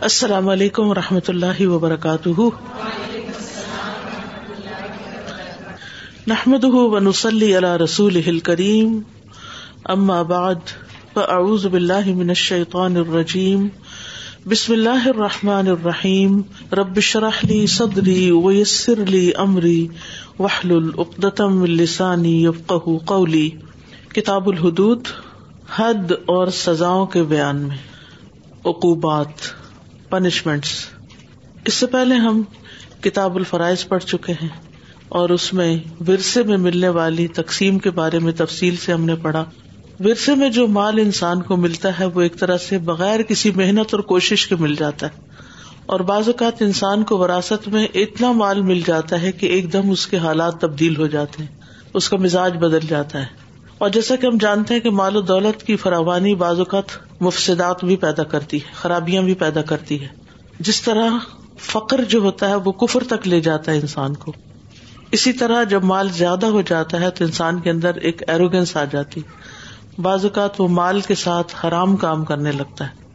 السلام علیکم و رحمۃ اللہ وبرکاتہ۔ نحمد ونسلی علی رسول کریم اما بعد، فاعوذ باللہ من الشیطان الرجیم۔ بسم اللہ الرحمٰن الرحیم۔ رب شرح لی صدری ویسر لی امری۔ وحل العقدم السانی یفقہ قولی۔ کتاب الحدود، حد اور سزاؤں کے بیان میں۔ عقوبات۔ پنشمنٹس اس سے پہلے ہم کتاب الفرائض پڑھ چکے ہیں اور اس میں ورثے میں ملنے والی تقسیم کے بارے میں تفصیل سے ہم نے پڑھا۔ ورثے میں جو مال انسان کو ملتا ہے وہ ایک طرح سے بغیر کسی محنت اور کوشش کے مل جاتا ہے۔ اور بعض اوقات انسان کو وراثت میں اتنا مال مل جاتا ہے کہ ایک دم اس کے حالات تبدیل ہو جاتے ہیں، اس کا مزاج بدل جاتا ہے۔ اور جیسا کہ ہم جانتے ہیں کہ مال و دولت کی فراوانی بعض اوقات مفصدات بھی پیدا کرتی ہے، خرابیاں بھی پیدا کرتی ہے۔ جس طرح فخر جو ہوتا ہے، وہ کفر تک لے جاتا ہے انسان کو۔ اسی طرح جب مال زیادہ ہو جاتا ہے، تو انسان کے اندر ایک ایروگینس آ جاتی بعض اوقات وہ مال کے ساتھ حرام کام کرنے لگتا ہے۔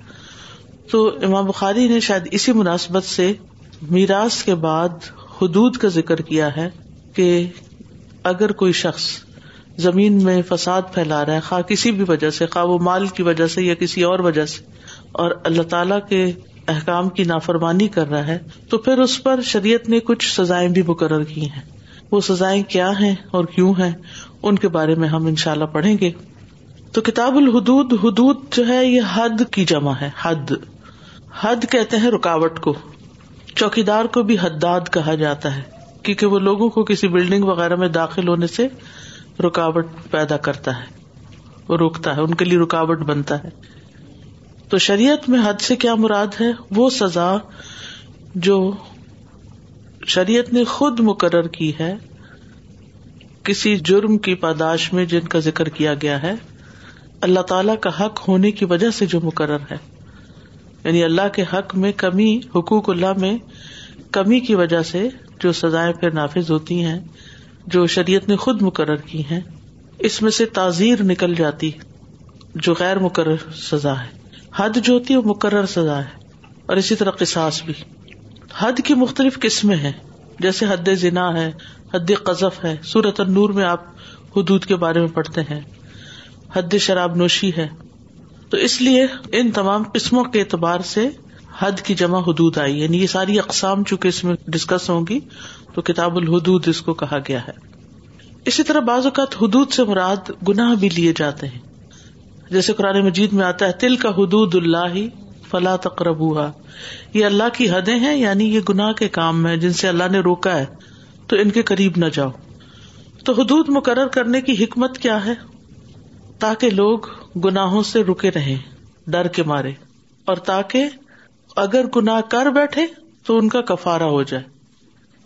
تو امام بخاری نے شاید اسی مناسبت سے میراث کے بعد حدود کا ذکر کیا ہے کہ اگر کوئی شخص زمین میں فساد پھیلا رہا ہے، خواہ کسی بھی وجہ سے، خواہ وہ مال کی وجہ سے یا کسی اور وجہ سے۔ اور اللہ تعالی کے احکام کی نافرمانی کر رہا ہے، تو پھر اس پر شریعت نے کچھ سزائیں بھی مقرر کی ہیں۔ وہ سزائیں کیا ہیں اور کیوں ہیں، ان کے بارے میں ہم ان شاء اللہ پڑھیں گے۔ تو کتاب الحدود، حدود جو ہے، یہ حد کی جمع ہے، حد۔ حد کہتے ہیں رکاوٹ کو۔ چوکیدار کو بھی حداد کہا جاتا ہے، کیونکہ وہ لوگوں کو کسی بلڈنگ وغیرہ میں داخل ہونے سے رکاوٹ پیدا کرتا ہے، وہ روکتا ہے، ان کے لیے رکاوٹ بنتا ہے۔ تو شریعت میں حد سے کیا مراد ہے؟ وہ سزا جو شریعت نے خود مقرر کی ہے، کسی جرم کی پاداش میں جن کا ذکر کیا گیا ہے، اللہ تعالی کا حق ہونے کی وجہ سے جو مقرر ہے۔ یعنی اللہ کے حق میں کمی، حقوق اللہ میں کمی کی وجہ سے جو سزائیں پھر نافذ ہوتی ہیں جو شریعت نے خود مقرر کی ہیں اس میں سے تعزیر نکل جاتی جو غیر مقرر سزا ہے۔ حد جو ہوتی ہے، وہ مقرر سزا ہے، اور اسی طرح قصاص بھی۔ حد کی مختلف قسمیں ہیں، جیسے حد ذنا ہے، حد قذف ہے۔ سورت النور میں آپ حدود کے بارے میں پڑھتے ہیں۔ حد شراب نوشی ہے۔ تو اس لیے ان تمام قسموں کے اعتبار سے حد کی جمع حدود آئی یعنی یہ ساری اقسام چونکہ اس میں ڈسکس ہوں گی، تو کتاب الحدود اس کو کہا گیا ہے۔ اسی طرح بعض اوقات حدود سے مراد گناہ بھی لیے جاتے ہیں۔ جیسے قرآن مجید میں آتا ہے تل کا حدود اللہ فلا تقرب یہ اللہ کی حدیں ہیں یعنی یہ گناہ کے کام ہے جن سے اللہ نے روکا ہے، تو ان کے قریب نہ جاؤ۔ تو حدود مقرر کرنے کی حکمت کیا ہے؟ تاکہ لوگ گناہوں سے رکے رہیں، ڈر کے مارے، اور تاکہ اگر گناہ کر بیٹھے تو ان کا کفارا ہو جائے۔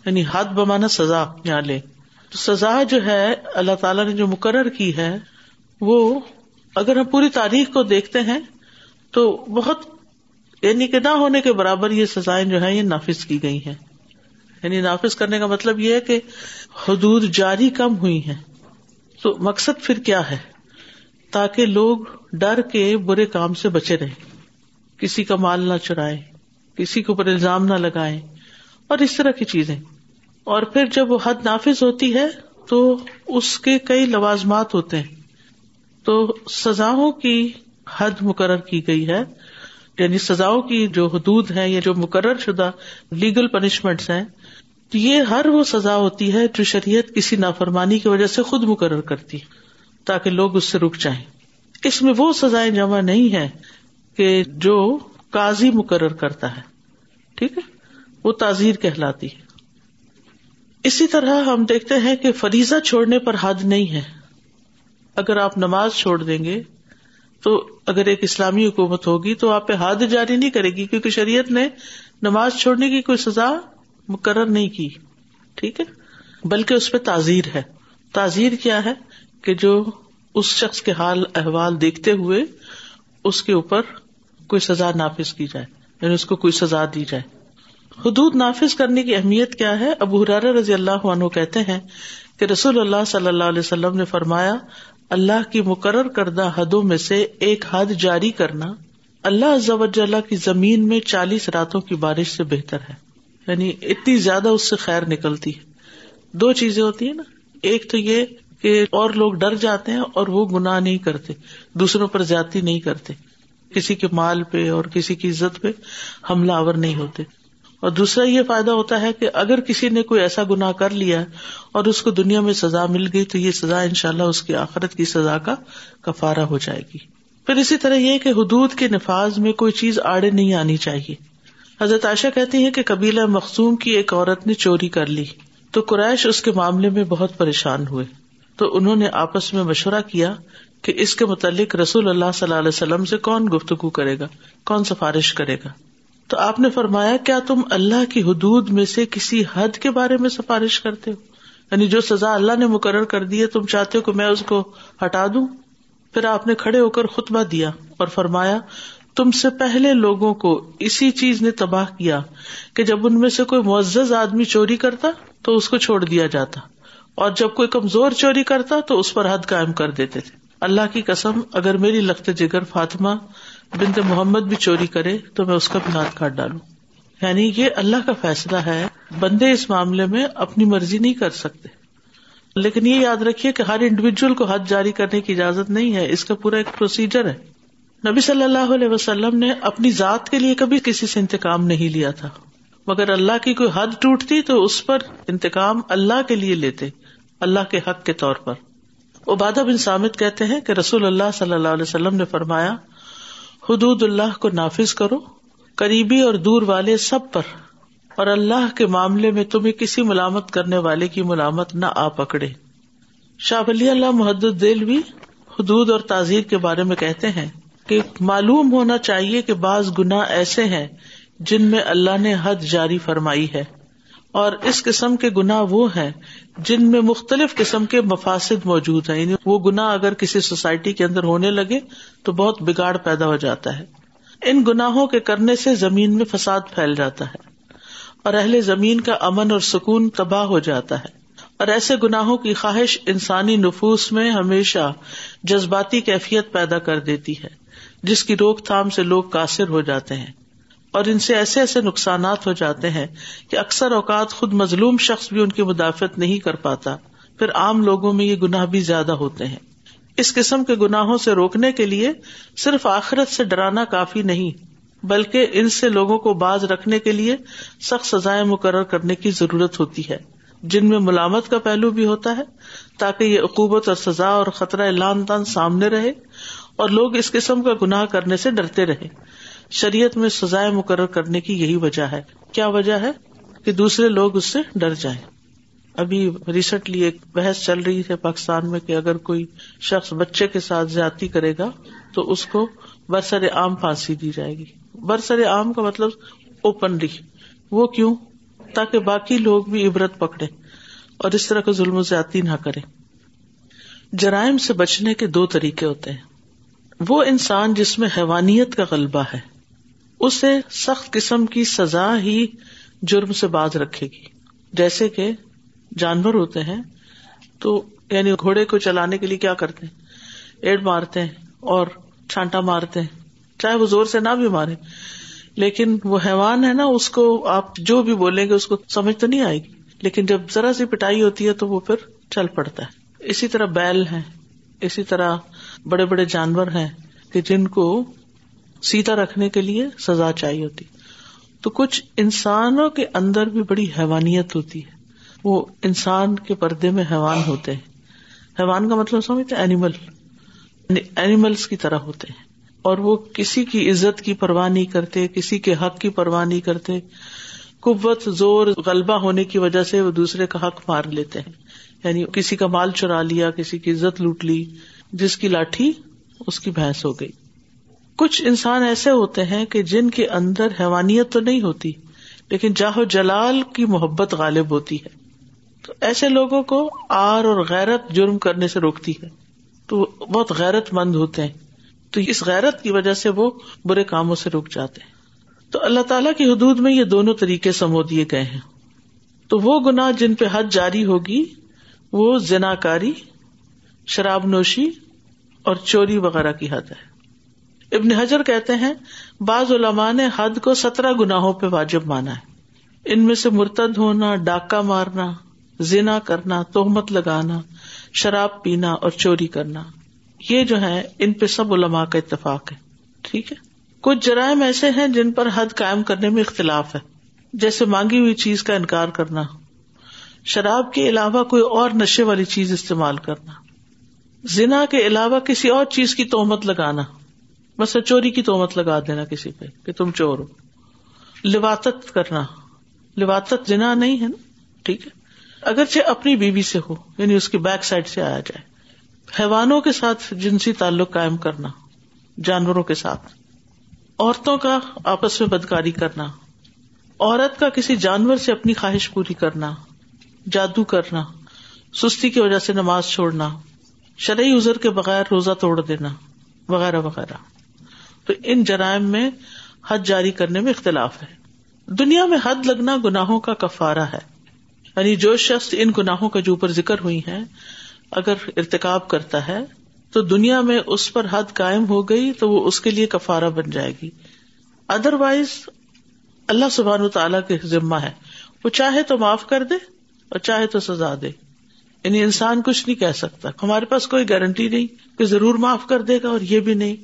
یعنی حد بمانا سزا یہاں لے۔ تو سزا جو ہے، اللہ تعالیٰ نے جو مقرر کی ہے، وہ اگر ہم پوری تاریخ کو دیکھتے ہیں، تو بہت یعنی کہ نہ ہونے کے برابر یہ سزائیں جو ہے یہ نافذ کی گئی ہیں۔ یعنی نافذ کرنے کا مطلب یہ ہے کہ حدود جاری کم ہوئی ہیں۔ تو مقصد پھر کیا ہے؟ تاکہ لوگ ڈر کے برے کام سے بچے رہے کسی کا مال نہ چرائے، کسی کے اوپر الزام نہ لگائے، اور اس طرح کی چیزیں۔ اور پھر جب وہ حد نافذ ہوتی ہے، تو اس کے کئی لوازمات ہوتے ہیں۔ تو سزاؤں کی حد مقرر کی گئی ہے یعنی سزاؤں کی جو حدود ہے یا جو مقرر شدہ لیگل پنشمنٹ ہیں، تو یہ ہر وہ سزا ہوتی ہے جو شریعت کسی نافرمانی کی وجہ سے خود مقرر کرتی تاکہ لوگ اس سے رک جائیں۔ اس میں وہ سزائیں جمع نہیں ہے کہ جو قاضی مقرر کرتا ہے، ٹھیک ہے؟ وہ تعزیر کہلاتی ہے۔ اسی طرح ہم دیکھتے ہیں کہ فریضہ چھوڑنے پر حد نہیں ہے۔ اگر آپ نماز چھوڑ دیں گے تو اگر ایک اسلامی حکومت ہوگی تو آپ پہ حد جاری نہیں کرے گی، کیونکہ شریعت نے نماز چھوڑنے کی کوئی سزا مقرر نہیں کی، ٹھیک ہے؟ بلکہ اس پہ تعزیر ہے۔ تعزیر کیا ہے؟ کہ جو اس شخص کے حال، احوال دیکھتے ہوئے اس کے اوپر کوئی سزا نافذ کی جائے یعنی اس کو کوئی سزا دی جائے۔ حدود نافذ کرنے کی اہمیت کیا ہے؟ ابو حرار رضی اللہ عنہ کہتے ہیں کہ رسول اللہ صلی اللہ علیہ وسلم نے فرمایا، اللہ کی مقرر کردہ حدوں میں سے ایک حد جاری کرنا اللہ کی زمین میں چالیس راتوں کی بارش سے بہتر ہے۔ یعنی اتنی زیادہ اس سے خیر نکلتی ہے۔ دو چیزیں ہوتی ہیں نا۔ ایک تو یہ کہ اور لوگ ڈر جاتے ہیں اور وہ گناہ نہیں کرتے، دوسروں پر زیادتی نہیں کرتے۔ کسی کے مال پہ اور کسی کی عزت پہ حملہ آور نہیں ہوتے۔ اور دوسرا یہ فائدہ ہوتا ہے کہ اگر کسی نے کوئی ایسا گنا کر لیا اور اس کو دنیا میں سزا مل گئی تو یہ سزا ان شاء اللہ اس کی آخرت کی سزا کا کفارا ہو جائے گی۔ پھر اسی طرح یہ کہ حدود کے نفاذ میں کوئی چیز آڑے نہیں آنی چاہیے۔ حضرت عائشہ کہتی ہے کہ قبیلہ مخصوم کی ایک عورت نے چوری کر لی۔ تو قریش اس کے معاملے میں بہت پریشان ہوئے۔ تو انہوں نے آپس میں مشورہ کیا کہ اس کے متعلق رسول اللہ صلی اللہ علیہ وسلم سے کون گفتگو کرے گا؟ کون سفارش کرے گا؟ تو آپ نے فرمایا، کیا تم اللہ کی حدود میں سے کسی حد کے بارے میں سفارش کرتے ہو؟ یعنی جو سزا اللہ نے مقرر کر دی ہے، تم چاہتے ہو کہ میں اس کو ہٹا دوں؟ پھر آپ نے کھڑے ہو کر خطبہ دیا اور فرمایا، تم سے پہلے لوگوں کو اسی چیز نے تباہ کیا کہ جب ان میں سے کوئی معزز آدمی چوری کرتا تو اس کو چھوڑ دیا جاتا اور جب کوئی کمزور چوری کرتا تو اس پر حد قائم کر دیتے تھے۔ اللہ کی قسم، اگر میری لخت جگر فاطمہ بنت محمد بھی چوری کرے تو میں اس کا بھی ہاتھ کاٹ ڈالوں۔ یعنی یہ اللہ کا فیصلہ ہے، بندے اس معاملے میں اپنی مرضی نہیں کر سکتے۔ لیکن یہ یاد رکھیے کہ ہر انڈیویجل کو حد جاری کرنے کی اجازت نہیں ہے، اس کا پورا ایک پروسیجر ہے۔ نبی صلی اللہ علیہ وسلم نے اپنی ذات کے لیے کبھی کسی سے انتقام نہیں لیا تھا۔ مگر اللہ کی کوئی حد ٹوٹتی تو اس پر انتقام اللہ کے لیے لیتے، اللہ کے حق کے طور پر۔ عبادہ بن سامد کہتے ہیں کہ رسول اللہ صلی اللہ علیہ وسلم نے فرمایا، حدود اللہ کو نافذ کرو، قریبی اور دور والے سب پر، اور اللہ کے معاملے میں تمہیں کسی ملامت کرنے والے کی ملامت نہ آ پکڑے۔ شاہ ولی اللہ محدود دل بھی حدود اور تعزیر کے بارے میں کہتے ہیں کہ معلوم ہونا چاہیے کہ بعض گنا ایسے ہیں جن میں اللہ نے حد جاری فرمائی ہے۔ اور اس قسم کے گنا وہ ہیں جن میں مختلف قسم کے مفاصد موجود ہیں۔ یعنی وہ گنا اگر کسی سوسائٹی کے اندر ہونے لگے تو بہت بگاڑ پیدا ہو جاتا ہے۔ ان گناہوں کے کرنے سے زمین میں فساد پھیل جاتا ہے اور اہل زمین کا امن اور سکون تباہ ہو جاتا ہے۔ اور ایسے گناہوں کی خواہش انسانی نفوس میں ہمیشہ جذباتی کیفیت پیدا کر دیتی ہے، جس کی روک تھام سے لوگ کاثر ہو جاتے ہیں۔ اور ان سے ایسے ایسے نقصانات ہو جاتے ہیں کہ اکثر اوقات خود مظلوم شخص بھی ان کی مدافعت نہیں کر پاتا۔ پھر عام لوگوں میں یہ گناہ بھی زیادہ ہوتے ہیں۔ اس قسم کے گناہوں سے روکنے کے لیے صرف آخرت سے ڈرانا کافی نہیں، بلکہ ان سے لوگوں کو باز رکھنے کے لیے سخت سزائیں مقرر کرنے کی ضرورت ہوتی ہے۔ جن میں ملامت کا پہلو بھی ہوتا ہے، تاکہ یہ عقوبت اور سزا اور خطرہ لان تان سامنے رہے اور لوگ اس قسم کا گناہ کرنے سے ڈرتے رہے شریعت میں سزائیں مقرر کرنے کی یہی وجہ ہے۔ کیا وجہ ہے؟ کہ دوسرے لوگ اس سے ڈر جائیں۔ ابھی ریسنٹلی ایک بحث چل رہی ہے پاکستان میں کہ اگر کوئی شخص بچے کے ساتھ زیادتی کرے گا تو اس کو برسر عام پھانسی دی جائے گی۔ برسر عام کا مطلب اوپنلی وہ کیوں؟ تاکہ باقی لوگ بھی عبرت پکڑے اور اس طرح کا ظلم و زیادتی نہ کرے جرائم سے بچنے کے دو طریقے ہوتے ہیں۔ وہ انسان جس میں حیوانیت کا غلبہ ہے۔ اسے سخت قسم کی سزا ہی جرم سے باز رکھے گی۔ جیسے کہ جانور ہوتے ہیں، تو یعنی گھوڑے کو چلانے کے لیے کیا کرتے ہیں؟ ایڈ مارتے ہیں اور چھانٹا مارتے ہیں۔ چاہے وہ زور سے نہ بھی مارے، لیکن وہ حیوان ہے نا، اس کو آپ جو بھی بولیں گے، اس کو سمجھ تو نہیں آئے گی۔ لیکن جب ذرا سی پٹائی ہوتی ہے، تو وہ پھر چل پڑتا ہے۔ اسی طرح بیل ہے اسی طرح بڑے بڑے جانور ہیں کہ جن کو سیتا رکھنے کے لیے سزا چاہیے ہوتی۔ تو کچھ انسانوں کے اندر بھی بڑی حیوانیت ہوتی ہے۔ وہ انسان کے پردے میں حیوان ہوتے ہیں۔ حیوان کا مطلب سمجھتے اینیمل یعنی اینیملس کی طرح ہوتے ہیں۔ اور وہ کسی کی عزت کی پرواہ نہیں کرتے، کسی کے حق کی پرواہ نہیں کرتے۔ قوت، زور، غلبہ ہونے کی وجہ سے وہ دوسرے کا حق مار لیتے ہیں۔ یعنی کسی کا مال چرا لیا، کسی کی عزت لوٹ لی، جس کی لاٹھی اس کی بھینس ہو گئی۔ کچھ انسان ایسے ہوتے ہیں کہ جن کے اندر حیوانیت تو نہیں ہوتی، لیکن جاہو جلال کی محبت غالب ہوتی ہے۔ تو ایسے لوگوں کو آر اور غیرت جرم کرنے سے روکتی ہے۔ تو بہت غیرت مند ہوتے ہیں۔ تو اس غیرت کی وجہ سے وہ برے کاموں سے رک جاتے ہیں۔ تو اللہ تعالیٰ کی حدود میں یہ دونوں طریقے سمو دیے گئے ہیں۔ تو وہ گنا جن پہ حد جاری ہوگی، وہ زنا کاری شراب نوشی اور چوری وغیرہ کی حد ہے۔ ابن حجر کہتے ہیں، بعض علماء نے حد کو سترہ گناہوں پہ واجب مانا ہے۔ ان میں سے مرتد ہونا، ڈاکہ مارنا، زنا کرنا توہمت لگانا، شراب پینا اور چوری کرنا، یہ جو ہے ان پہ سب علماء کا اتفاق ہے۔ ٹھیک ہے؟ کچھ جرائم ایسے ہیں جن پر حد قائم کرنے میں اختلاف ہے۔ جیسے مانگی ہوئی چیز کا انکار کرنا، شراب کے علاوہ کوئی اور نشے والی چیز استعمال کرنا، زنا کے علاوہ کسی اور چیز کی تومت لگانا۔ بس چوری کی تومت لگا دینا کسی پہ کہ تم چور ہو لواتت کرنا۔ لواتت زنا نہیں ہے نا؟ ٹھیک ہے۔ اگرچہ اپنی بیوی سے ہو یعنی اس کی بیک سائڈ سے آیا جائے۔ حیوانوں کے ساتھ جنسی تعلق قائم کرنا، جانوروں کے ساتھ۔ عورتوں کا آپس میں بدکاری کرنا۔ عورت کا کسی جانور سے اپنی خواہش پوری کرنا۔ جادو کرنا۔ سستی کی وجہ سے نماز چھوڑنا۔ شرعی ازر کے بغیر روزہ توڑ دینا۔ وغیرہ وغیرہ۔ تو ان جرائم میں حد جاری کرنے میں اختلاف ہے۔ دنیا میں حد لگنا گناہوں کا کفارہ ہے۔ یعنی جو شخص ان گناہوں کا جو اوپر ذکر ہوئی ہے اگر ارتکاب کرتا ہے، تو دنیا میں اس پر حد قائم ہو گئی تو وہ اس کے لیے کفارہ بن جائے گی۔ ادر وائز اللہ سبحان تعالیٰ کے ذمہ ہے۔ وہ چاہے تو معاف کر دے اور چاہے تو سزا دے۔ یعنی انسان کچھ نہیں کہہ سکتا۔ ہمارے پاس کوئی گارنٹی نہیں کہ ضرور معاف کر دے گا اور یہ بھی نہیں۔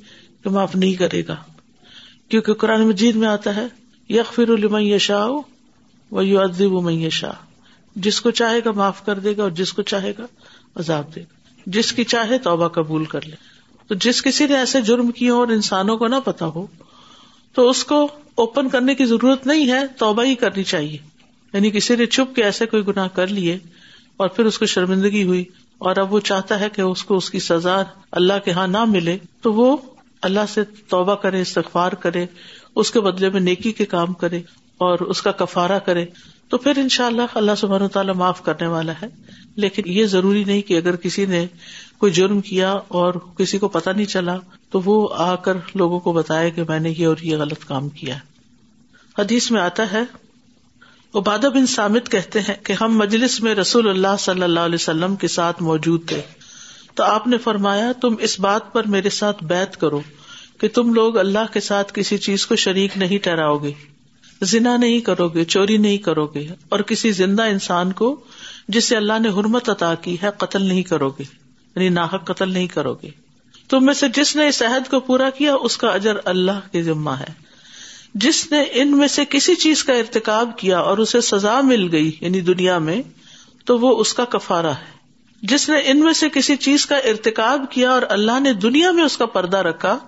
کہ معاف نہیں کرے گا۔ کیونکہ قرآن مجید میں آتا ہے یک فر یشا و یو ادب شاہ جس کو چاہے گا معاف کر دے گا اور جس کو چاہے گا عذاب دے گا۔ جس کی چاہے توبہ قبول کر لے۔ تو جس کسی نے ایسے جرم کیے اور انسانوں کو نہ پتا ہو، تو اس کو اوپن کرنے کی ضرورت نہیں ہے، توبہ ہی کرنی چاہیے۔ یعنی کسی نے چھپ کے ایسے کوئی گناہ کر لیے اور پھر اس کو شرمندگی ہوئی اور اب وہ چاہتا ہے کہ اس کو اس کی سزا اللہ کے یہاں نہ ملے، تو وہ اللہ سے توبہ کرے، استغفار کرے، اس کے بدلے میں نیکی کے کام کرے اور اس کا کفارا کرے، تو پھر ان شاء اللہ اللہ سبحانہ تعالیٰ معاف کرنے والا ہے۔ لیکن یہ ضروری نہیں کہ اگر کسی نے کوئی جرم کیا اور کسی کو پتا نہیں چلا، تو وہ آ کر لوگوں کو بتایا کہ میں نے یہ اور یہ غلط کام کیا حدیث میں آتا ہے، عبادہ بن سامد کہتے ہیں کہ ہم مجلس میں رسول اللہ صلی اللہ علیہ وسلم کے ساتھ موجود تھے۔ تو آپ نے فرمایا، تم اس بات پر میرے ساتھ بیت کرو کہ تم لوگ اللہ کے ساتھ کسی چیز کو شریک نہیں ٹہراؤ گے زنا نہیں کرو گے، چوری نہیں کرو گے۔ اور کسی زندہ انسان کو جسے اللہ نے حرمت عطا کی ہے، قتل نہیں کرو گے۔ یعنی ناحک قتل نہیں کرو گے۔ تم میں سے جس نے اس عہد کو پورا کیا، اس کا اجر اللہ کے ذمہ ہے۔ جس نے ان میں سے کسی چیز کا ارتکاب کیا اور اسے سزا مل گئی یعنی دنیا میں، تو وہ اس کا کفارا ہے۔ جس نے ان میں سے کسی چیز کا ارتکاب کیا اور اللہ نے دنیا میں اس کا پردہ رکھا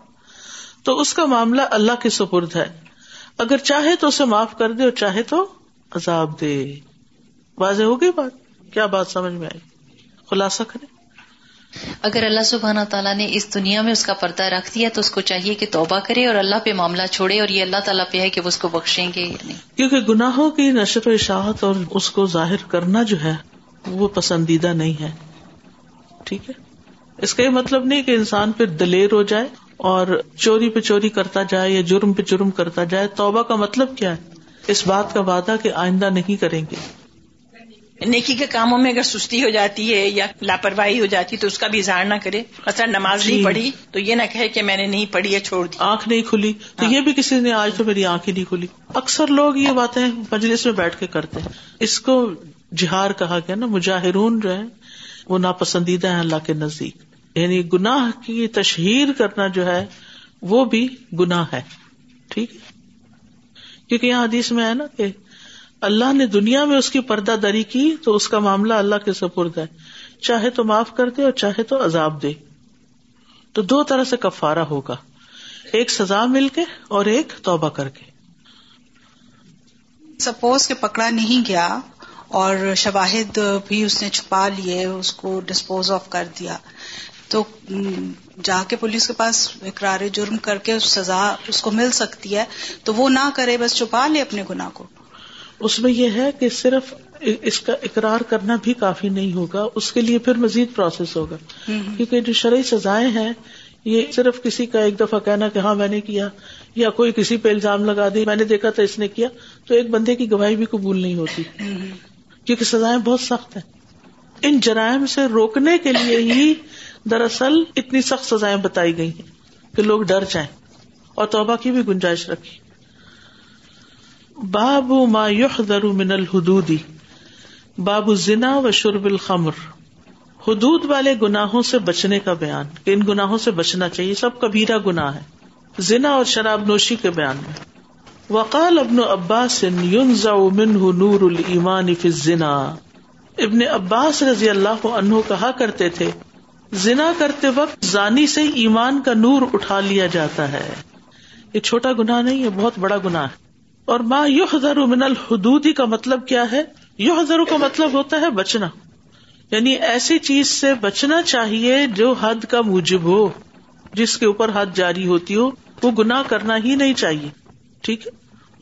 تو اس کا معاملہ اللہ کے سپرد ہے۔ اگر چاہے تو اسے معاف کر دے اور چاہے تو عذاب دے۔ واضح ہو گئی بات؟ کیا بات سمجھ میں آئی؟ خلاصہ کرے اگر اللہ سبحانہ تعالیٰ نے اس دنیا میں اس کا پردہ رکھ دیا تو اس کو چاہیے کہ توبہ کرے اور اللہ پہ معاملہ چھوڑے اور یہ اللہ تعالیٰ پہ ہے کہ وہ اس کو بخشیں گے یا نہیں۔ کیونکہ گناہوں کی نشر و اشاعت اور اس کو ظاہر کرنا جو ہے وہ پسندیدہ نہیں ہے۔ ٹھیک ہے۔ اس کا یہ مطلب نہیں کہ انسان پھر دلیر ہو جائے اور چوری پہ چوری کرتا جائے یا جرم پہ جرم کرتا جائے۔ توبہ کا مطلب کیا ہے؟ اس بات کا وعدہ کہ آئندہ نہیں کریں گے۔ نیکی کے کاموں میں اگر سستی ہو جاتی ہے یا لاپرواہی ہو جاتی ہے تو اس کا بھی اظہار نہ کرے۔ مثلا نماز نہیں جی۔ پڑھی تو یہ نہ کہے کہ میں نے نہیں پڑھی ہے چھوڑ دی۔ آنکھ نہیں کھلی۔ تو۔ یہ بھی کسی نے آج تو میری آنکھ ہی نہیں کھلی۔ اکثر لوگ یہ باتیں مجلس میں بیٹھ کے کرتے ہیں۔ اس کو جہار کہا گیا نا، مجاہرون جو ہے وہ ناپسندیدہ ہے اللہ کے نزدیک۔ یعنی گناہ کی تشہیر کرنا جو ہے، وہ بھی گناہ ہے۔ ٹھیک ہے؟ کیونکہ یہاں حدیث میں ہے نا کہ اللہ نے دنیا میں اس کی پردہ دری کی، تو اس کا معاملہ اللہ کے سپرد ہے۔ چاہے تو معاف کر دے اور چاہے تو عذاب دے۔ تو دو طرح سے کفارا ہوگا۔ ایک سزا مل کے اور ایک توبہ کر کے۔ سپوز کے پکڑا نہیں گیا اور شواہد بھی اس نے چھپا لیے اس کو ڈسپوز آف کر دیا۔ تو جا کے پولیس کے پاس اقرار جرم کر کے سزا اس کو مل سکتی ہے تو وہ نہ کرے بس چھپا لے اپنے گنا کو۔ اس میں یہ ہے کہ صرف اس کا اقرار کرنا بھی کافی نہیں ہوگا اس کے لیے پھر مزید پروسیس ہوگا۔ کیونکہ جو شرعی سزائیں ہیں یہ صرف کسی کا ایک دفعہ کہنا کہ ہاں میں نے کیا یا کوئی کسی پہ الزام لگا دی میں نے دیکھا تھا اس نے کیا تو ایک بندے کی گواہی بھی قبول نہیں ہوتی۔ کیونکہ سزائیں بہت سخت ہیں۔ ان جرائم سے روکنے کے لیے ہی دراصل اتنی سخت سزائیں بتائی گئی ہیں کہ لوگ ڈر جائیں اور توبہ کی بھی گنجائش رکھی باب ما یحذر من الحدودی باب زنا و شرب الخمر۔ حدود والے گناہوں سے بچنے کا بیان ان گناہوں سے بچنا چاہیے، سب کبیرا گناہ ہے۔ زنا اور شراب نوشی کے بیان میں۔ وقال ابن عباس ينزع منه نور الایمان فی الزنا۔ ابن عباس رضی اللہ عنہ کہا کرتے تھے، زنا کرتے وقت زانی سے ایمان کا نور اٹھا لیا جاتا ہے۔ یہ چھوٹا گناہ نہیں ہے بہت بڑا گناہ ہے۔ اور ماں یو من الحدودی کا مطلب کیا ہے؟ یو کا مطلب ہوتا ہے بچنا۔ یعنی ایسی چیز سے بچنا چاہیے جو حد کا موجب ہو۔ جس کے اوپر حد جاری ہوتی ہو، وہ گنا کرنا ہی نہیں چاہیے۔ ٹھیک ہے؟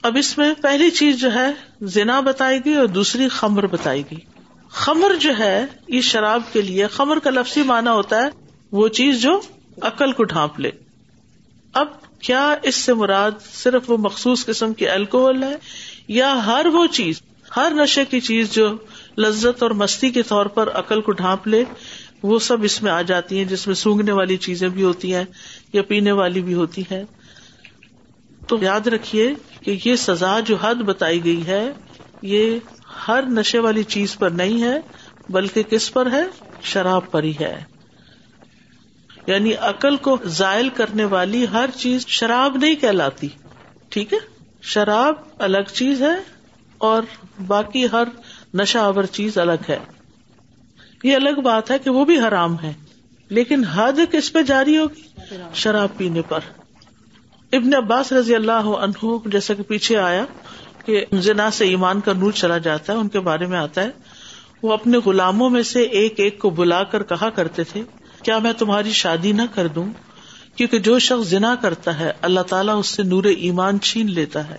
اب اس میں پہلی چیز جو ہے، زنا بتائے گی اور دوسری خمر بتائے گی خمر جو ہے، یہ شراب کے لیے، خمر کا لفظی مانا ہوتا ہے، وہ چیز جو عقل کو ڈھانپ لے۔ اب کیا اس سے مراد صرف وہ مخصوص قسم کی الکوہل ہے؟ یا ہر وہ چیز، ہر نشے کی چیز جو لذت اور مستی کے طور پر عقل کو ڈھانپ لے، وہ سب اس میں آ جاتی ہیں، جس میں سونگنے والی چیزیں بھی ہوتی ہیں یا پینے والی بھی ہوتی ہے تو یاد رکھیے کہ یہ سزا جو حد بتائی گئی ہے، یہ ہر نشے والی چیز پر نہیں ہے، بلکہ کس پر ہے؟ شراب پر ہی ہے۔ یعنی عقل کو زائل کرنے والی ہر چیز شراب نہیں کہلاتی، ٹھیک ہے؟ شراب الگ چیز ہے اور باقی ہر نشہ آور چیز الگ ہے۔ یہ الگ بات ہے کہ وہ بھی حرام ہے، لیکن حد کس پہ جاری ہوگی؟ شراب پینے پر۔ ابن عباس رضی اللہ عنہ جیسا کہ پیچھے آیا کہ زنا سے ایمان کا نور چلا جاتا ہے، ان کے بارے میں آتا ہے۔ وہ اپنے غلاموں میں سے ایک ایک کو بلا کر کہا کرتے تھے، کیا میں تمہاری شادی نہ کر دوں؟ کیونکہ جو شخص زنا کرتا ہے، اللہ تعالیٰ اس سے نور ایمان چھین لیتا ہے۔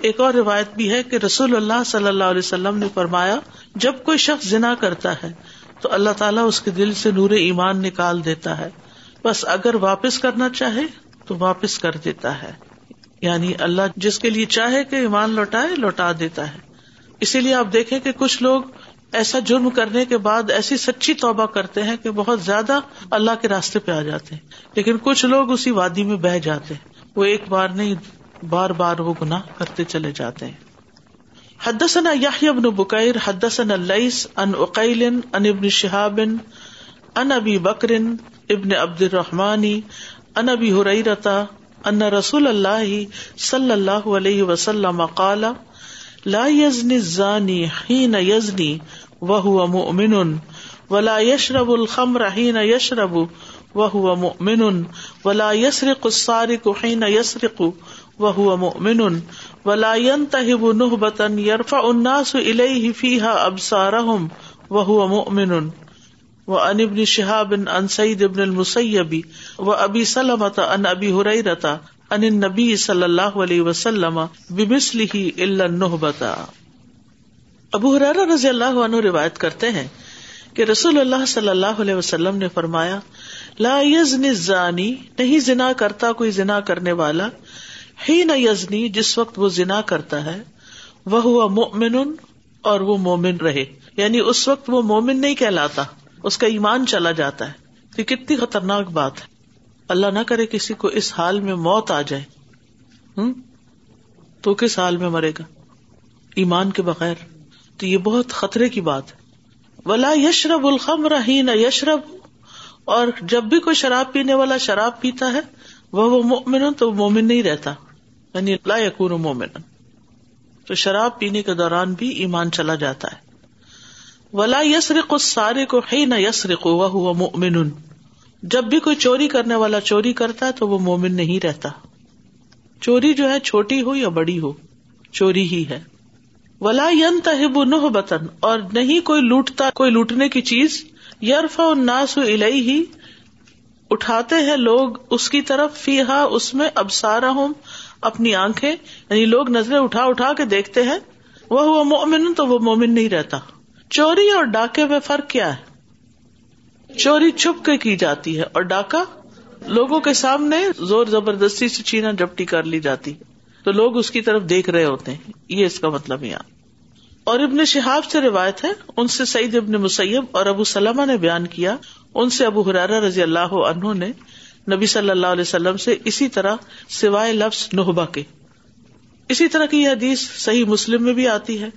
ایک اور روایت بھی ہے کہ رسول اللہ صلی اللہ علیہ وسلم نے فرمایا، جب کوئی شخص زنا کرتا ہے، تو اللہ تعالیٰ اس کے دل سے نور ایمان نکال دیتا ہے۔ بس اگر واپس کرنا چاہے تو واپس کر دیتا ہے۔ یعنی اللہ جس کے لیے چاہے کہ ایمان لوٹائے، لوٹا دیتا ہے۔ اسی لیے آپ دیکھیں کہ کچھ لوگ ایسا جرم کرنے کے بعد ایسی سچی توبہ کرتے ہیں کہ بہت زیادہ اللہ کے راستے پہ آ جاتے ہیں۔ لیکن کچھ لوگ اسی وادی میں بہ جاتے ہیں۔ وہ ایک بار نہیں، بار بار وہ گنا کرتے چلے جاتے ہیں۔ حدثنا یحیی بن بکیر، حدثنا اللیس ان اقیل ان ابن شہاب ان ابی بکر ابن عبد الرحمانی ان ابی حریرتا ان رسول اللہ صلی اللہ علیہ وسلم قال، لا یزنی الزانی حین یزنی وهو مؤمن ولا يشرب الخمر حين يشرب وهو مؤمن ولا يسرق السارق حين يسرق وهو مؤمن ولا ينتهب نهبة يرفع الناس إليه فيها أبصارهم وهو مؤمن وعن ابن شهاب عن سيد بن المسيب وأبي سلمة عن أبي هريرة عن النبي صلى الله عليه وسلم بمثله إلا النهبة ابو حرارا رضی اللہ عنہ روایت کرتے ہیں کہ رسول اللہ صلی اللہ علیہ وسلم نے فرمایا، لا یزنی زانی نہیں زنا کرتا کوئی زنا کرنے والا ہی نہ یزنی، جس وقت وہ زنا کرتا ہے وہ ہوا مومن اور وہ مومن رہے۔ یعنی اس وقت وہ مومن نہیں کہلاتا۔ اس کا ایمان چلا جاتا ہے۔ یہ کتنی خطرناک بات ہے۔ اللہ نہ کرے کسی کو اس حال میں موت آ جائے۔ ہوں تو کس حال میں مرے گا؟ ایمان کے بغیر۔ تو یہ بہت خطرے کی بات ہے۔ ولا یشرب الخم رہی نہ یشرب اور جب بھی کوئی شراب پینے والا شراب پیتا ہے وہ مومن تو مومن نہیں رہتا۔ یعنی لا یقون مومن تو شراب پینے کے دوران بھی ایمان چلا جاتا ہے۔ ولا یسرق سارے کو ہی نہ یسرق وہ ہوا مومن جب بھی کوئی چوری کرنے والا چوری کرتا ہے تو وہ مومن نہیں رہتا۔ چوری جو ہے چھوٹی ہو یا بڑی ہو، چوری ہی ہے۔ ولا ین تہب نہ بتن اور نہیں کوئی لوٹتا، کوئی لوٹنے کی چیز۔ یارفا الناس الہی ہی اٹھاتے ہیں لوگ اس کی طرف۔ فی ہا اس میں اب سارا ہوں اپنی آنکھیں۔ یعنی لوگ نظریں اٹھا اٹھا کے دیکھتے ہیں۔ وہ ہوا مومن تو وہ مومن نہیں رہتا۔ چوری اور ڈاکے میں فرق کیا ہے؟ چوری چھپ کے کی جاتی ہے اور ڈاکہ لوگوں کے سامنے زور زبردستی سے چینا جپٹی کر لی جاتی ہے۔ تو لوگ اس کی طرف دیکھ رہے ہوتے ہیں۔ یہ اس کا مطلب یہاں۔ اور ابن شہاب سے روایت ہے، ان سے سعید ابن مسیب اور ابو سلمہ نے بیان کیا۔ ان سے ابو حرارا رضی اللہ عنہ نے نبی صلی اللہ علیہ وسلم سے اسی طرح سوائے لفظ نحبا کے۔ اسی طرح کی یہ حدیث صحیح مسلم میں بھی آتی ہے۔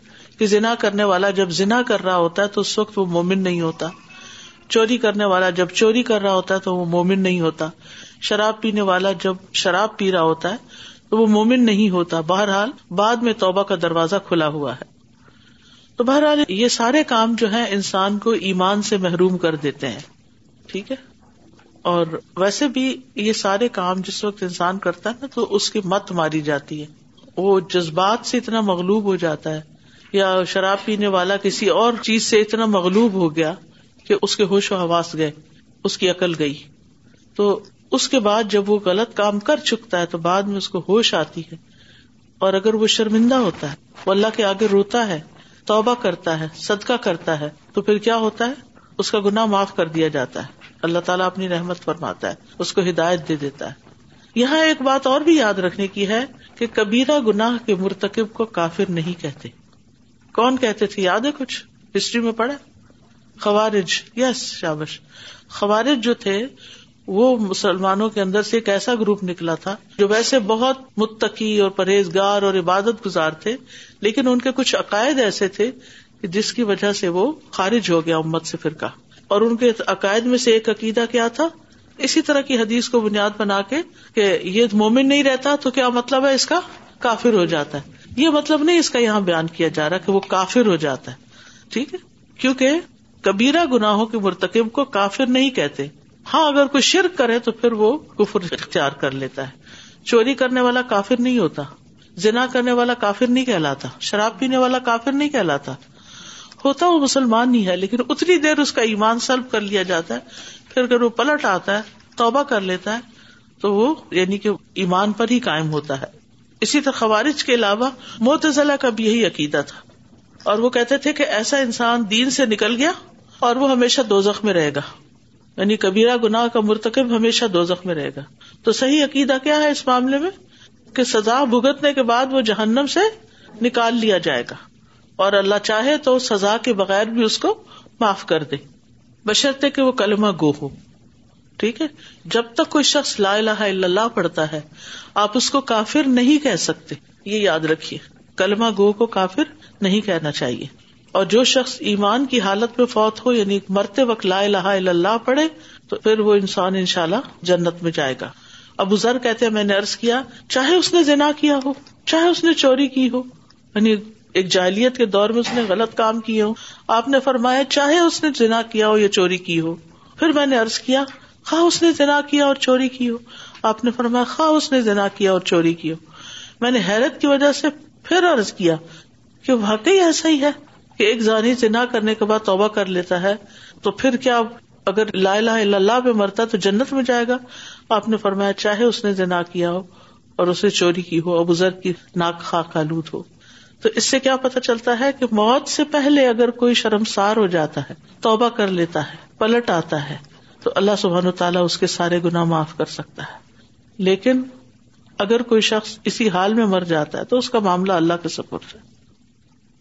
کہ زنا کرنے والا جب زنا کر رہا ہوتا ہے تو اس وقت وہ مومن نہیں ہوتا۔ چوری کرنے والا جب چوری کر رہا ہوتا ہے تو وہ مومن نہیں ہوتا۔ شراب پینے والا جب شراب پی رہا ہوتا ہے تو وہ مومن نہیں ہوتا۔ بہرحال بعد میں توبہ کا دروازہ کھلا ہوا ہے۔ تو بہرحال یہ سارے کام جو ہے انسان کو ایمان سے محروم کر دیتے ہیں۔ ٹھیک ہے؟ اور ویسے بھی یہ سارے کام جس وقت انسان کرتا ہے نا تو اس کی مت ماری جاتی ہے۔ وہ جذبات سے اتنا مغلوب ہو جاتا ہے۔ یا شراب پینے والا کسی اور چیز سے اتنا مغلوب ہو گیا کہ اس کے ہوش و حواس گئے، اس کی عقل گئی۔ تو اس کے بعد جب وہ غلط کام کر چکتا ہے تو بعد میں اس کو ہوش آتی ہے۔ اور اگر وہ شرمندہ ہوتا ہے، وہ اللہ کے آگے روتا ہے، توبہ کرتا ہے، صدقہ کرتا ہے، تو پھر کیا ہوتا ہے؟ اس کا گناہ معاف کر دیا جاتا ہے۔ اللہ تعالیٰ اپنی رحمت فرماتا ہے، اس کو ہدایت دے دیتا ہے۔ یہاں ایک بات اور بھی یاد رکھنے کی ہے کہ کبیرہ گناہ کے مرتکب کو کافر نہیں کہتے۔ کون کہتے تھے؟ یاد ہے کچھ؟ ہسٹری میں پڑھا؟ خوارج یس شابش. خوارج جو تھے، وہ مسلمانوں کے اندر سے ایک ایسا گروپ نکلا تھا جو ویسے بہت متقی اور پرہیزگار اور عبادت گزار تھے، لیکن ان کے کچھ عقائد ایسے تھے جس کی وجہ سے وہ خارج ہو گیا امت سے فرقہ. اور ان کے عقائد میں سے ایک عقیدہ کیا تھا؟ اسی طرح کی حدیث کو بنیاد بنا کے کہ یہ مومن نہیں رہتا تو کیا مطلب ہے اس کا؟ کافر ہو جاتا ہے۔ یہ مطلب نہیں اس کا یہاں بیان کیا جا رہا کہ وہ کافر ہو جاتا ہے۔ ٹھیک ہے؟ کیونکہ کبیرہ گناہوں کے مرتکب کو کافر نہیں کہتے۔ ہاں اگر کوئی شرک کرے تو پھر وہ کفر اختیار کر لیتا ہے۔ چوری کرنے والا کافر نہیں ہوتا۔ زنا کرنے والا کافر نہیں کہلاتا۔ شراب پینے والا کافر نہیں کہلاتا۔ ہوتا وہ مسلمان نہیں ہے، لیکن اتنی دیر اس کا ایمان سلب کر لیا جاتا ہے۔ پھر اگر وہ پلٹ آتا ہے، توبہ کر لیتا ہے، تو وہ یعنی کہ ایمان پر ہی کائم ہوتا ہے۔ اسی طرح خوارج کے علاوہ موتزلہ کا بھی یہی عقیدہ تھا۔ اور وہ کہتے تھے کہ ایسا انسان دین سے نکل گیا اور وہ ہمیشہ دو میں رہے گا۔ یعنی کبیرہ گناہ کا مرتکب ہمیشہ دو میں رہے گا۔ تو صحیح عقیدہ کیا ہے اس معاملے میں؟ کہ سزا بھگتنے کے بعد وہ جہنم سے نکال لیا جائے گا۔ اور اللہ چاہے تو سزا کے بغیر بھی اس کو معاف کر دے۔ بشرطے کہ وہ کلمہ گو ہو۔ ٹھیک ہے؟ جب تک کوئی شخص لا الہ الا اللہ پڑھتا ہے، آپ اس کو کافر نہیں کہہ سکتے۔ یہ یاد رکھیے، کلمہ گو کو کافر نہیں کہنا چاہیے۔ اور جو شخص ایمان کی حالت میں فوت ہو یعنی مرتے وقت لا الہ الا اللہ پڑھے، تو پھر وہ انسان ان شاء اللہ جنت میں جائے گا۔ ابو ذر کہتے ہیں، میں نے ارض کیا، چاہے اس نے زنا کیا ہو، چاہے اس نے چوری کی ہو یعنی ایک جاہلیت کے دور میں اس نے غلط کام کیے ہو آپ نے فرمایا، چاہے اس نے جنا کیا ہو یا چوری کی ہو۔ پھر میں نے ارض کیا خواہ اس نے جنا کیا اور چوری کی ہو۔ آپ نے فرمایا، خواہ اس نے جنا کیا اور چوری کی ہو۔ میں نے حیرت کی وجہ سے پھر عرض کیا کہ واقعی ایسا ہی ہے کہ ایک زانی جنا کرنے کے بعد توبہ کر لیتا ہے تو پھر کیا اگر لا الہ الا اللہ پہ مرتا تو جنت میں جائے گا؟ آپ نے فرمایا، چاہے اس نے جنا کیا ہو اور اسے چوری کی ہو، ابو ذر کی ناک خاک آلود ہو۔ تو اس سے کیا پتا چلتا ہے کہ موت سے پہلے اگر کوئی شرمسار ہو جاتا ہے، توبہ کر لیتا ہے، پلٹ آتا ہے تو اللہ سبحان و تعالیٰ اس کے سارے گنا معاف کر سکتا ہے۔ لیکن اگر کوئی شخص اسی حال میں مر جاتا ہے تو اس کا معاملہ اللہ کے سپورٹ ہے۔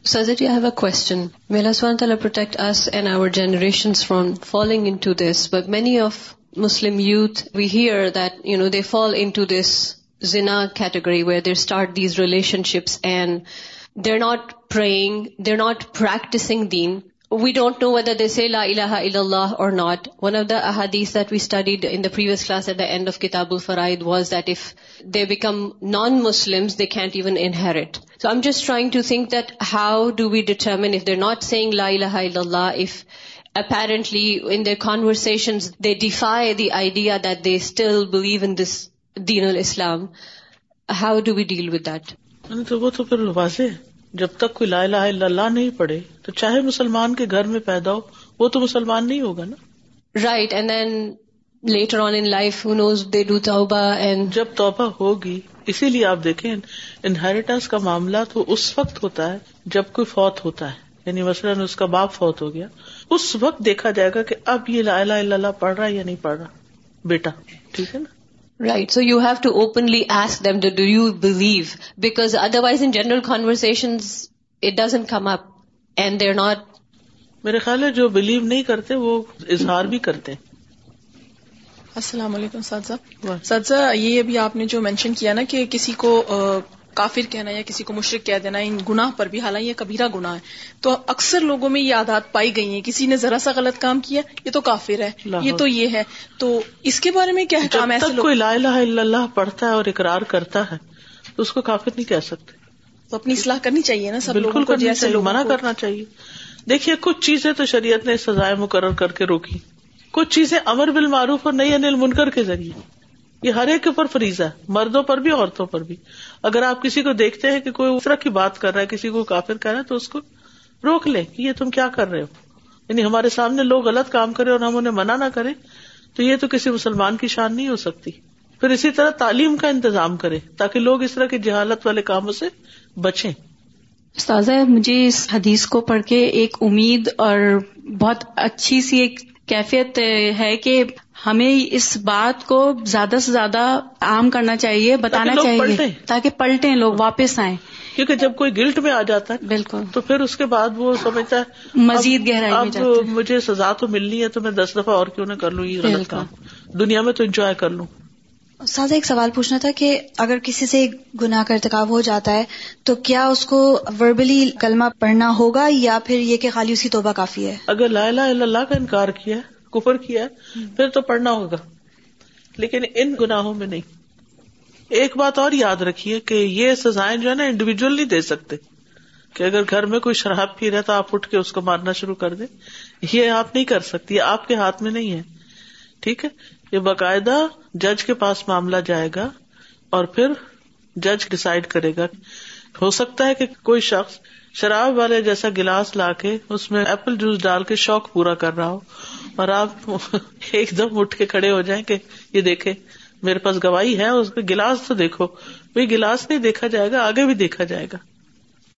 سزٹ یو ہیو اے کوشچن میلا سبحان تعالیٰ protect us and our generation from following into this but many of Muslim youth we hear that you know they fall into this زنا category where they're start these relationships and they're not praying they're not practicing then we don't know whether they say law Allah or not one of the اورادیز that we studied in the previous class at the end of کتاب الفرائد was that if they become non Muslim they can't even inherit so am just trying to think that how do we determine if they're not saying لا الا اللہ if apparently in their conversations they defy the idea that they still believe in this دین الا اسلام how do we deal with that تو وہ تو پھر واضح جب تک کوئی لا الہ الا اللہ نہیں پڑھے تو چاہے مسلمان کے گھر میں پیدا ہو وہ تو مسلمان نہیں ہوگا نا؟ Right and then later on in life knows they do توبہ اینڈ جب توبہ ہوگی اسی لیے آپ دیکھیں انہیریٹنس کا معاملہ تو اس وقت ہوتا ہے جب کوئی فوت ہوتا ہے۔ یعنی مثلاً اس کا باپ فوت ہو گیا اس وقت دیکھا جائے گا کہ اب یہ لا الہ الا اللہ پڑھ رہا ہے یا نہیں پڑھ رہا۔ بیٹا ٹھیک ہے نا؟ Right so you have to openly ask them do you believe because otherwise in general conversations it doesn't come up and they're not میرے خیال ہے جو بلیو نہیں کرتے وہ اظہار بھی کرتے السلام علیکم سادزہ سادزہ یہ ابھی آپ نے جو مینشن کیا نا کہ کسی کو کافر کہنا یا کسی کو مشرق کہہ دینا ان گناہ پر بھی حالانکہ یہ کبیرہ گناہ ہے۔ تو اکثر لوگوں میں یہ عادات پائی گئی ہیں۔ کسی نے ذرا سا غلط کام کیا یہ تو کافر ہے۔ یہ تو یہ ہے۔ تو اس کے بارے میں کیا ایسے تک لوگ کوئی لا الہ الا اللہ پڑھتا ہے اور اقرار کرتا ہے تو اس کو کافر نہیں کہہ سکتے۔ تو اپنی اصلاح کرنی چاہیے نا سب بالکل کو جیسے چاہیے منع کرنا چاہیے۔ دیکھیے کچھ چیزیں تو شریعت نے سزائیں مقرر کر کے روکی۔ کچھ چیزیں امر بالمعروف اور نئی انل منکر کے ذریعے۔ یہ ہر ایک کے اوپر فریض ہے، مردوں پر بھی، عورتوں پر بھی۔ اگر آپ کسی کو دیکھتے ہیں کہ کوئی اس طرح کی بات کر رہا ہے، کسی کو کافر کر رہا ہے، تو اس کو روک لیں کہ یہ تم کیا کر رہے ہو؟ یعنی ہمارے سامنے لوگ غلط کام کرے اور ہم انہیں منع نہ کریں، تو یہ تو کسی مسلمان کی شان نہیں ہو سکتی۔ پھر اسی طرح تعلیم کا انتظام کرے تاکہ لوگ اس طرح کی جہالت والے کاموں سے بچیں۔ استاذہ، مجھے اس حدیث کو پڑھ کے ایک امید اور بہت اچھی سی ایک کیفیت ہے کہ ہمیں اس بات کو زیادہ سے زیادہ عام کرنا چاہیے بتانا چاہیے پلٹیں۔ تاکہ پلٹیں لوگ واپس آئیں کیونکہ جب کوئی گلٹ میں آ جاتا ہے بالکل تو پھر اس کے بعد وہ سمجھتا ہے مزید اب- گہرائی میں اب ہے۔ مجھے سزا تو ملنی ہے تو میں دس دفعہ اور کیوں نہ کر لوں یہ غلط۔ کام دنیا میں تو انجوائے کر لوں سادہ ایک سوال پوچھنا تھا کہ اگر کسی سے گناہ کا ارتکاب ہو جاتا ہے تو کیا اس کو وربلی کلمہ پڑھنا ہوگا یا پھر یہ کہ خالی اس کی توبہ کافی ہے اگر لا الہ الا اللہ کا انکار کیا کفر کیا ہے پھر تو پڑھنا ہوگا۔ لیکن ان گناہوں میں نہیں۔ ایک بات اور یاد رکھیے کہ یہ سزائیں جو ہے نا انڈیویجل نہیں دے سکتے۔ کہ اگر گھر میں کوئی شراب پی رہا تو آپ اٹھ کے اس کو مارنا شروع کر دیں۔ یہ آپ نہیں کر سکتی آپ کے ہاتھ میں نہیں ہے۔ ٹھیک ہے؟ یہ باقاعدہ جج کے پاس معاملہ جائے گا اور پھر جج ڈسائڈ کرے گا۔ ہو سکتا ہے کہ کوئی شخص شراب والے جیسا گلاس لا کے اس میں ایپل جوس ڈال کے شوق پورا کر رہا ہو۔ اور آپ ایک دم اٹھ کے کھڑے ہو جائیں کہ یہ دیکھے میرے پاس گواہی ہے، اس کا گلاس تو دیکھو۔ بھائی گلاس نہیں دیکھا جائے گا، آگے بھی دیکھا جائے گا۔